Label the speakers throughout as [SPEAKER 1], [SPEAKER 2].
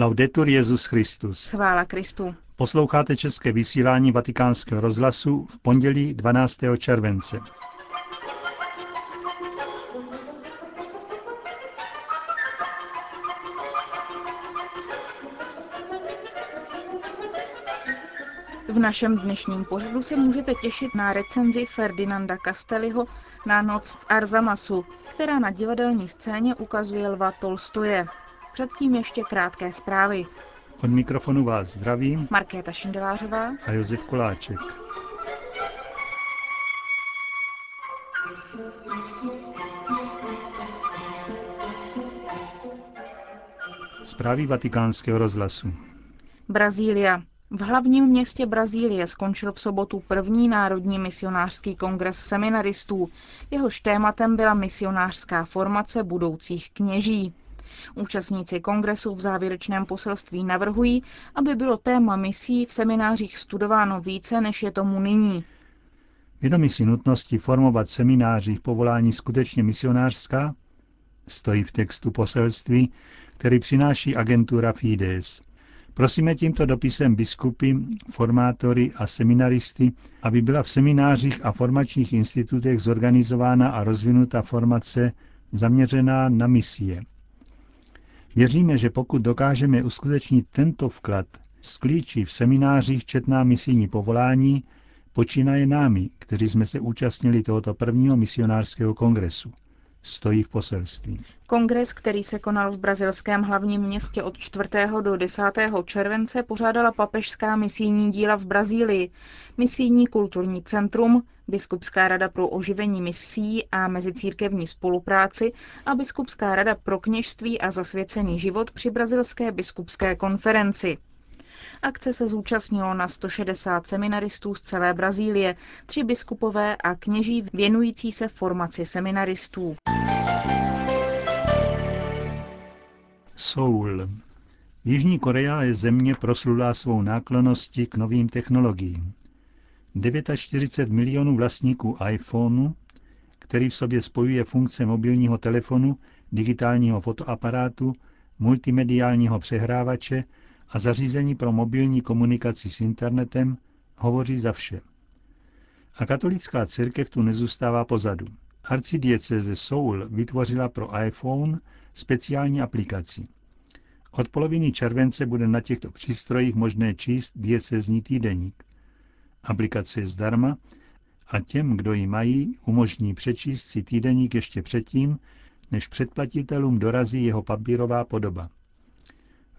[SPEAKER 1] Laudetur Jezus Christus.
[SPEAKER 2] Chvála Kristu.
[SPEAKER 1] Posloucháte české vysílání Vatikánského rozhlasu v pondělí 12. července.
[SPEAKER 2] V našem dnešním pořadu se můžete těšit na recenzi Ferdinanda Castelliho na noc v Arzamasu, která na divadelní scéně ukazuje Lva Tolstoje. Předtím ještě krátké zprávy.
[SPEAKER 1] Od mikrofonu vás zdravím
[SPEAKER 2] Markéta Šindelářová
[SPEAKER 1] a Josef Koláček. Zprávy vatikánského rozhlasu.
[SPEAKER 2] Brazília. V hlavním městě Brazílie skončil v sobotu první národní misionářský kongres seminaristů. Jehož tématem byla misionářská formace budoucích kněží. Účastníci kongresu v závěrečném poselství navrhují, aby bylo téma misí v seminářích studováno více, než je tomu nyní.
[SPEAKER 1] Vědomí si nutnosti formovat v seminářích povolání skutečně misionářská, stojí v textu poselství, který přináší agentura Fides. Prosíme tímto dopisem biskupy, formátory a seminaristy, aby byla v seminářích a formačních institutech zorganizována a rozvinuta formace zaměřená na misie. Věříme, že pokud dokážeme uskutečnit tento vklad, sklíčí v seminářích četná misijní povolání, počínaje námi, kteří jsme se účastnili tohoto prvního misionářského kongresu stojí v poselství.
[SPEAKER 2] Kongres, který se konal v brazilském hlavním městě od 4. do 10. července, pořádala papežská misijní díla v Brazílii, misijní kulturní centrum, Biskupská rada pro oživení misí a mezicírkevní spolupráci a Biskupská rada pro kněžství a zasvěcený život při brazilské biskupské konferenci. Akce se zúčastnilo na 160 seminaristů z celé Brazílie, tři biskupové a kněží věnující se formaci seminaristů.
[SPEAKER 1] Soul. Jižní Korea je země proslulá svou náklonností k novým technologiím. 49 milionů vlastníků iPhoneu, který v sobě spojuje funkce mobilního telefonu, digitálního fotoaparátu, multimediálního přehrávače a zařízení pro mobilní komunikaci s internetem, hovoří za vše. A katolická církev tu nezůstává pozadu. Arcidieceze Soul vytvořila pro iPhone speciální aplikaci. Od poloviny července bude na těchto přístrojích možné číst diecezní týdeník. Aplikace je zdarma a těm, kdo ji mají, umožní přečíst si týdeník ještě předtím, než předplatitelům dorazí jeho papírová podoba.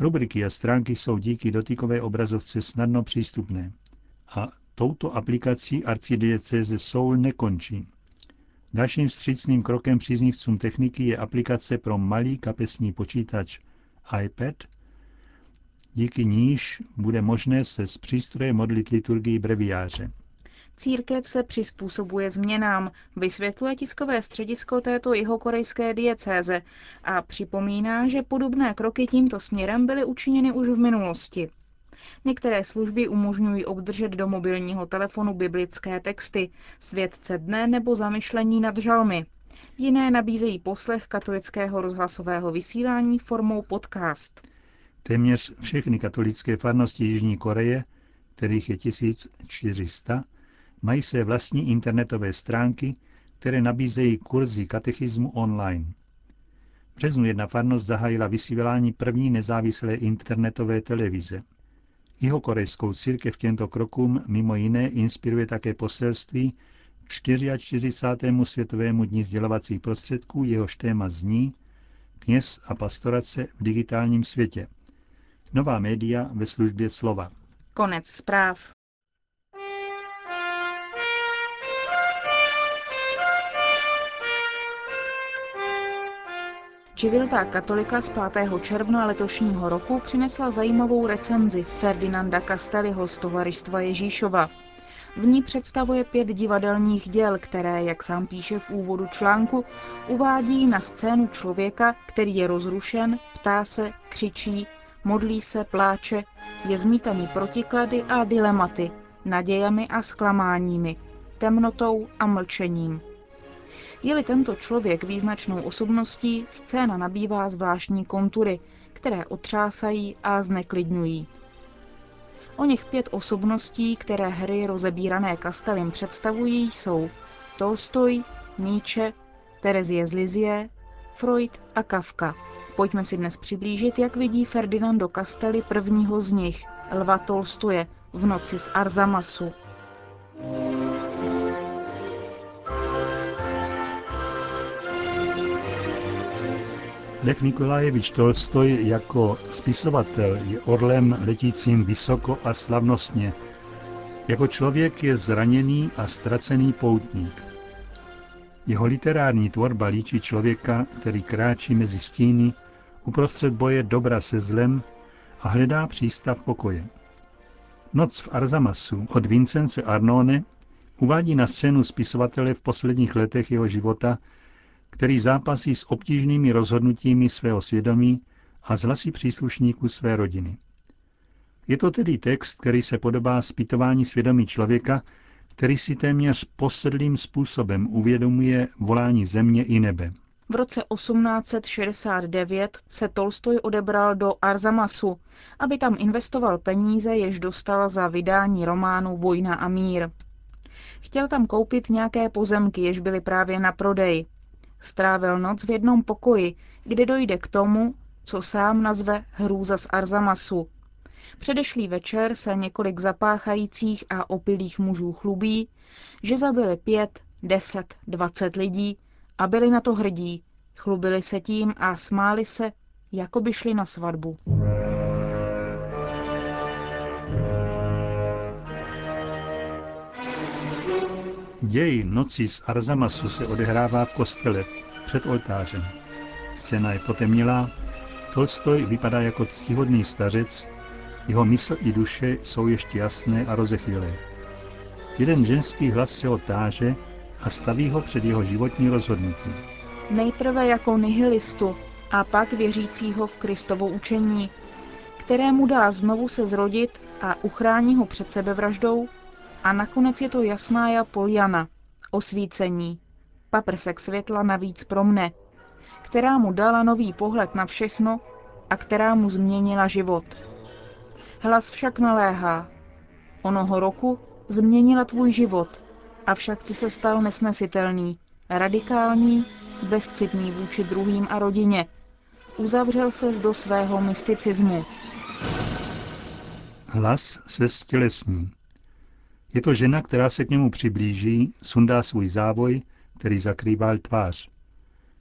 [SPEAKER 1] Rubriky a stránky jsou díky dotykové obrazovce snadno přístupné. A touto aplikací arcidieceze Soul nekončí. Dalším vstřícným krokem příznivcům techniky je aplikace pro malý kapesní počítač iPad, díky níž bude možné se z přístroje modlit liturgii breviáře.
[SPEAKER 2] Církev se přizpůsobuje změnám, vysvětluje tiskové středisko této jihokorejské diecéze a připomíná, že podobné kroky tímto směrem byly učiněny už v minulosti. Některé služby umožňují obdržet do mobilního telefonu biblické texty, světce dne nebo zamyšlení nad žalmy. Jiné nabízejí poslech katolického rozhlasového vysílání formou podcast.
[SPEAKER 1] Téměř všechny katolické farnosti Jižní Koreje, kterých je 1400, mají své vlastní internetové stránky, které nabízejí kurzy katechismu online. V březnu jedna farnost zahájila vysílání první nezávislé internetové televize. Jeho korejskou církev těmto krokům mimo jiné inspiruje také poselství 44. světovému dní sdělovacích prostředků, jehož téma zní Kněz a pastorace v digitálním světě. Nová média ve službě slova.
[SPEAKER 2] Konec zpráv. Čiviltá katolika z 5. června letošního roku přinesla zajímavou recenzi Ferdinanda Castelliho z Tovaristva Ježíšova. V ní představuje pět divadelních děl, které, jak sám píše v úvodu článku, uvádí na scénu člověka, který je rozrušen, ptá se, křičí, modlí se, pláče, je zmítaný protiklady a dilematy, nadějemi a zklamáními, temnotou a mlčením. Je-li tento člověk význačnou osobností, scéna nabývá zvláštní kontury, které otřásají a zneklidňují. O něch pět osobností, které hry rozebírané Kastelem představují, jsou Tolstoj, Nietzsche, Terezie z Lizie, Freud a Kafka. Pojďme si dnes přiblížit, jak vidí Ferdinando Castelli prvního z nich, Lva Tolstoje, v noci z Arzamasu.
[SPEAKER 1] Lev Nikolajevič Tolstoj jako spisovatel je orlem letícím vysoko a slavnostně. Jako člověk je zraněný a ztracený poutník. Jeho literární tvorba líčí člověka, který kráčí mezi stíny uprostřed boje dobra se zlem a hledá přístav pokoje. Noc v Arzamasu od Vincence Arnone uvádí na scénu spisovatele v posledních letech jeho života, který zápasí s obtížnými rozhodnutími svého svědomí a z hlasy příslušníků své rodiny. Je to tedy text, který se podobá zpytování svědomí člověka, který si téměř posedlým způsobem uvědomuje volání země i nebe.
[SPEAKER 2] V roce 1869 se Tolstoj odebral do Arzamasu, aby tam investoval peníze, jež dostal za vydání románu Vojna a mír. Chtěl tam koupit nějaké pozemky, jež byly právě na prodej. Strávil noc v jednom pokoji, kde dojde k tomu, co sám nazve hrůza z Arzamasu. Předešlý večer se několik zapáchajících a opilých mužů chlubí, že zabili pět, deset, dvacet lidí a byli na to hrdí, chlubili se tím a smáli se, jako by šli na svatbu.
[SPEAKER 1] Děj noci z Arzamasu se odehrává v kostele před oltářem. Scéna je potemnělá, Tolstoj vypadá jako ctihodný stařec, jeho mysl i duše jsou ještě jasné a rozechvělé. Jeden ženský hlas se ho táže a staví ho před jeho životní rozhodnutí.
[SPEAKER 2] Nejprve jako nihilistu a pak věřícího v Kristovo učení, kterému dá znovu se zrodit a uchrání ho před sebevraždou a nakonec je to jasná Poliana, osvícení, paprsek světla navíc pro mne, která mu dala nový pohled na všechno a která mu změnila život. Hlas však naléhá. Onoho roku změnila tvůj život, avšak ty se stal nesnesitelný, radikální, bezcitný vůči druhým a rodině. Uzavřel se do svého mysticismu.
[SPEAKER 1] Hlas se stělesní. Je to žena, která se k němu přiblíží, sundá svůj závoj, který zakrýval tvář.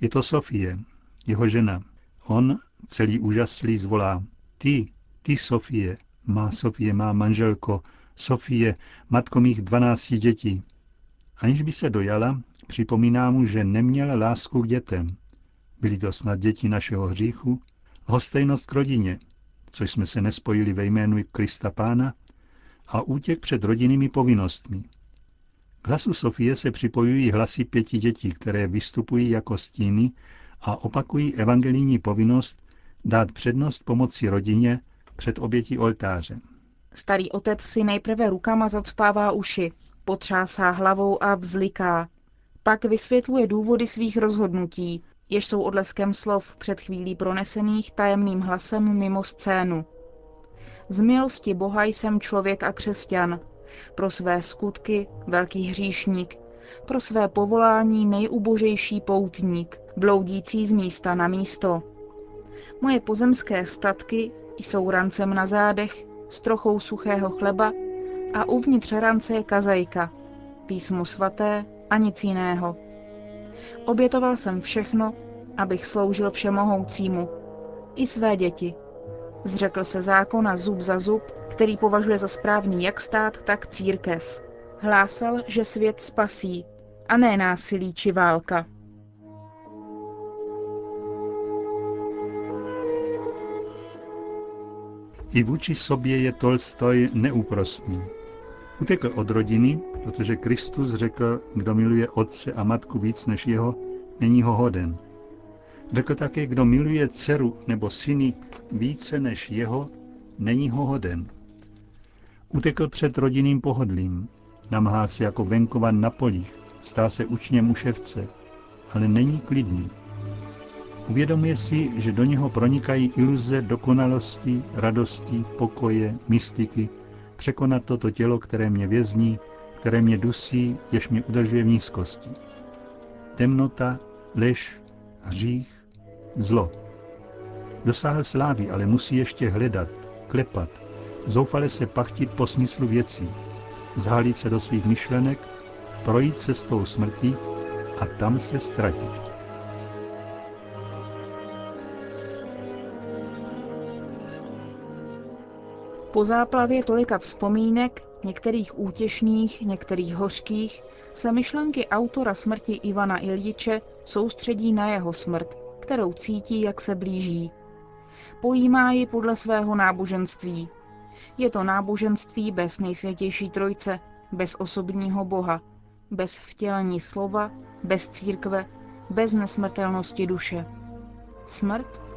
[SPEAKER 1] Je to Sofie, jeho žena. On, celý úžaslý, zvolá. Ty, ty, Sofie, má Sofie, má manželko, Sofie, matko mých dvanácti dětí. Aniž by se dojala, připomíná mu, že neměl lásku k dětem. Byly to snad děti našeho hříchu, hostejnost k rodině, což jsme se nespojili ve jménu Krista Pána, a útěk před rodinnými povinnostmi. K hlasu Sofie se připojují hlasy pěti dětí, které vystupují jako stíny a opakují evangelijní povinnost dát přednost pomoci rodině před obětí oltáře.
[SPEAKER 2] Starý otec si nejprve rukama zacpává uši, potřásá hlavou a vzliká. Pak vysvětluje důvody svých rozhodnutí, jež jsou odleskem slov před chvílí pronesených tajemným hlasem mimo scénu. Z milosti Boha jsem člověk a křesťan. Pro své skutky velký hříšník. Pro své povolání nejubožejší poutník, bloudící z místa na místo. Moje pozemské statky jsou rancem na zádech, s trochou suchého chleba a uvnitř rance je kazajka, písmo svaté a nic jiného. Obětoval jsem všechno, abych sloužil všemohoucímu, i své děti, Zřekl se zákona zub za zub, který považuje za správný jak stát, tak církev. Hlásal, že svět spasí, a ne násilí či válka.
[SPEAKER 1] I vůči sobě je Tolstoj neúprostný. Utekl od rodiny, protože Kristus řekl, kdo miluje otce a matku víc než jeho, není ho hoden. Řekl také, kdo miluje dceru nebo syny více než jeho, není ho hoden. Utekl před rodinným pohodlím, namáhá se jako venkovan na polích, stál se učněm muševce, ale není klidný. Uvědomuje si, že do něho pronikají iluze dokonalosti, radosti, pokoje, mystiky, překonat toto tělo, které mě vězní, které mě dusí, jež mě udržuje v nízkosti. Temnota, lež, hřích, zlo. Dosáhl slávy, ale musí ještě hledat, klepat, zoufale se pachtit po smyslu věcí, zhalit se do svých myšlenek, projít cestou smrti a tam se ztratit.
[SPEAKER 2] Po záplavě tolika vzpomínek, některých útěšných, některých hořkých, se myšlenky autora smrti Ivana Iljiče soustředí na jeho smrt, kterou cítí, jak se blíží. Pojímá ji podle svého náboženství. Je to náboženství bez nejsvětější trojce, bez osobního boha, bez vtělení slova, bez církve, bez nesmrtelnosti duše. Smrt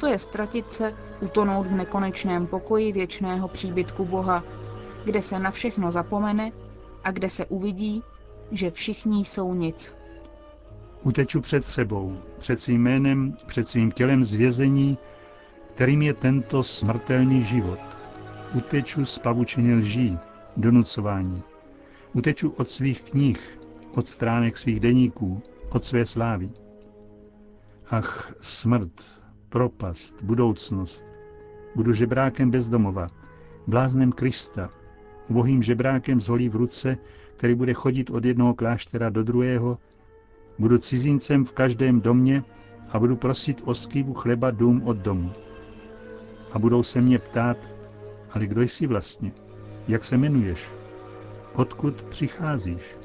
[SPEAKER 2] to je ztratit se, utonout v nekonečném pokoji věčného příbytku Boha, kde se na všechno zapomene a kde se uvidí, že všichni jsou nic.
[SPEAKER 1] Uteču před sebou, před svým jménem, před svým tělem zvězení, kterým je tento smrtelný život. Uteču z pavučiny lží, donucování. Uteču od svých knih, od stránek svých deníků, od své slávy. Ach, smrt, propast, budoucnost. Budu žebrákem bezdomova, bláznem Krista, ubohým žebrákem z holí v ruce, který bude chodit od jednoho kláštera do druhého. Budu cizincem v každém domě a budu prosit o skývu chleba dům od domu. A budou se mě ptát, ale kdo jsi vlastně? Jak se jmenuješ? Odkud přicházíš?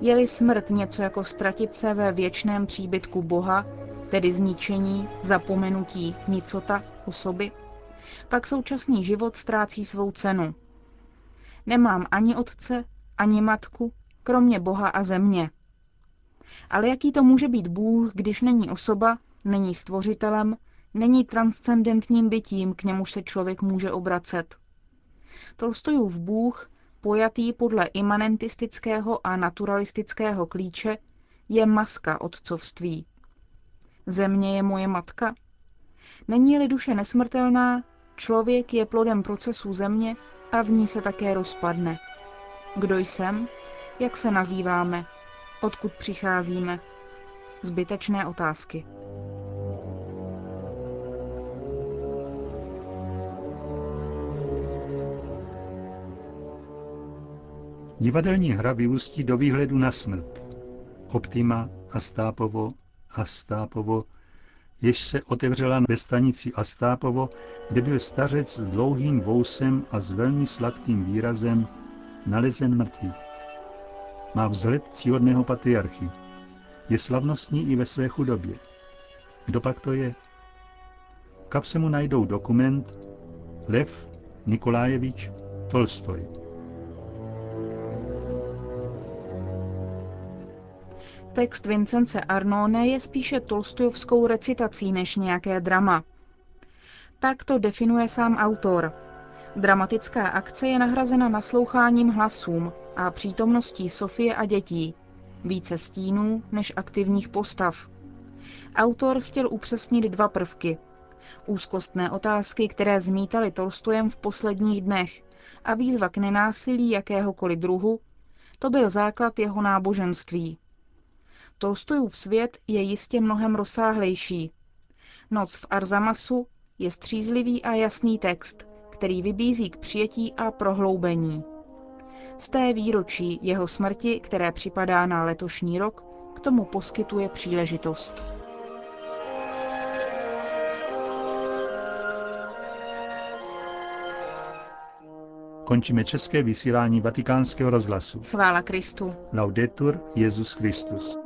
[SPEAKER 2] Je-li smrt něco jako ztratit se ve věčném příbytku Boha, tedy zničení, zapomenutí, nicota, osoby, pak současný život ztrácí svou cenu. Nemám ani otce, ani matku, kromě Boha a země. Ale jaký to může být Bůh, když není osoba, není stvořitelem, není transcendentním bytím, k němuž se člověk může obracet? Tolstojův Bůh pojatý podle imanentistického a naturalistického klíče, je maska otcovství. Země je moje matka. Není-li duše nesmrtelná, člověk je plodem procesu země a v ní se také rozpadne. Kdo jsem? Jak se nazýváme? Odkud přicházíme? Zbytečné otázky.
[SPEAKER 1] Divadelní hra vyústí do výhledu na smrt. Optima, Astápovo, Astápovo, jež se otevřela ve stanici Astápovo, kde byl stařec s dlouhým vousem a s velmi sladkým výrazem nalezen mrtvý. Má vzhled cíhodného patriarchy. Je slavnostní i ve své chudobě. Kdo pak to je? V kapse mu najdou dokument Lev Nikolájevič Tolstoj.
[SPEAKER 2] Text Vincence Arnone je spíše tolstojovskou recitací než nějaké drama. Tak to definuje sám autor. Dramatická akce je nahrazena nasloucháním hlasům a přítomností Sofie a dětí. Více stínů než aktivních postav. Autor chtěl upřesnit dva prvky. Úzkostné otázky, které zmítaly Tolstojem v posledních dnech a výzva k nenásilí jakéhokoliv druhu, to byl základ jeho náboženství. Tolstojův svět je jistě mnohem rozsáhlejší. Noc v Arzamasu je střízlivý a jasný text, který vybízí k přijetí a prohloubení. Z té výročí jeho smrti, které připadá na letošní rok, k tomu poskytuje příležitost.
[SPEAKER 1] Končíme české vysílání vatikánského rozhlasu.
[SPEAKER 2] Chvála Kristu.
[SPEAKER 1] Laudetur Jezus Christus.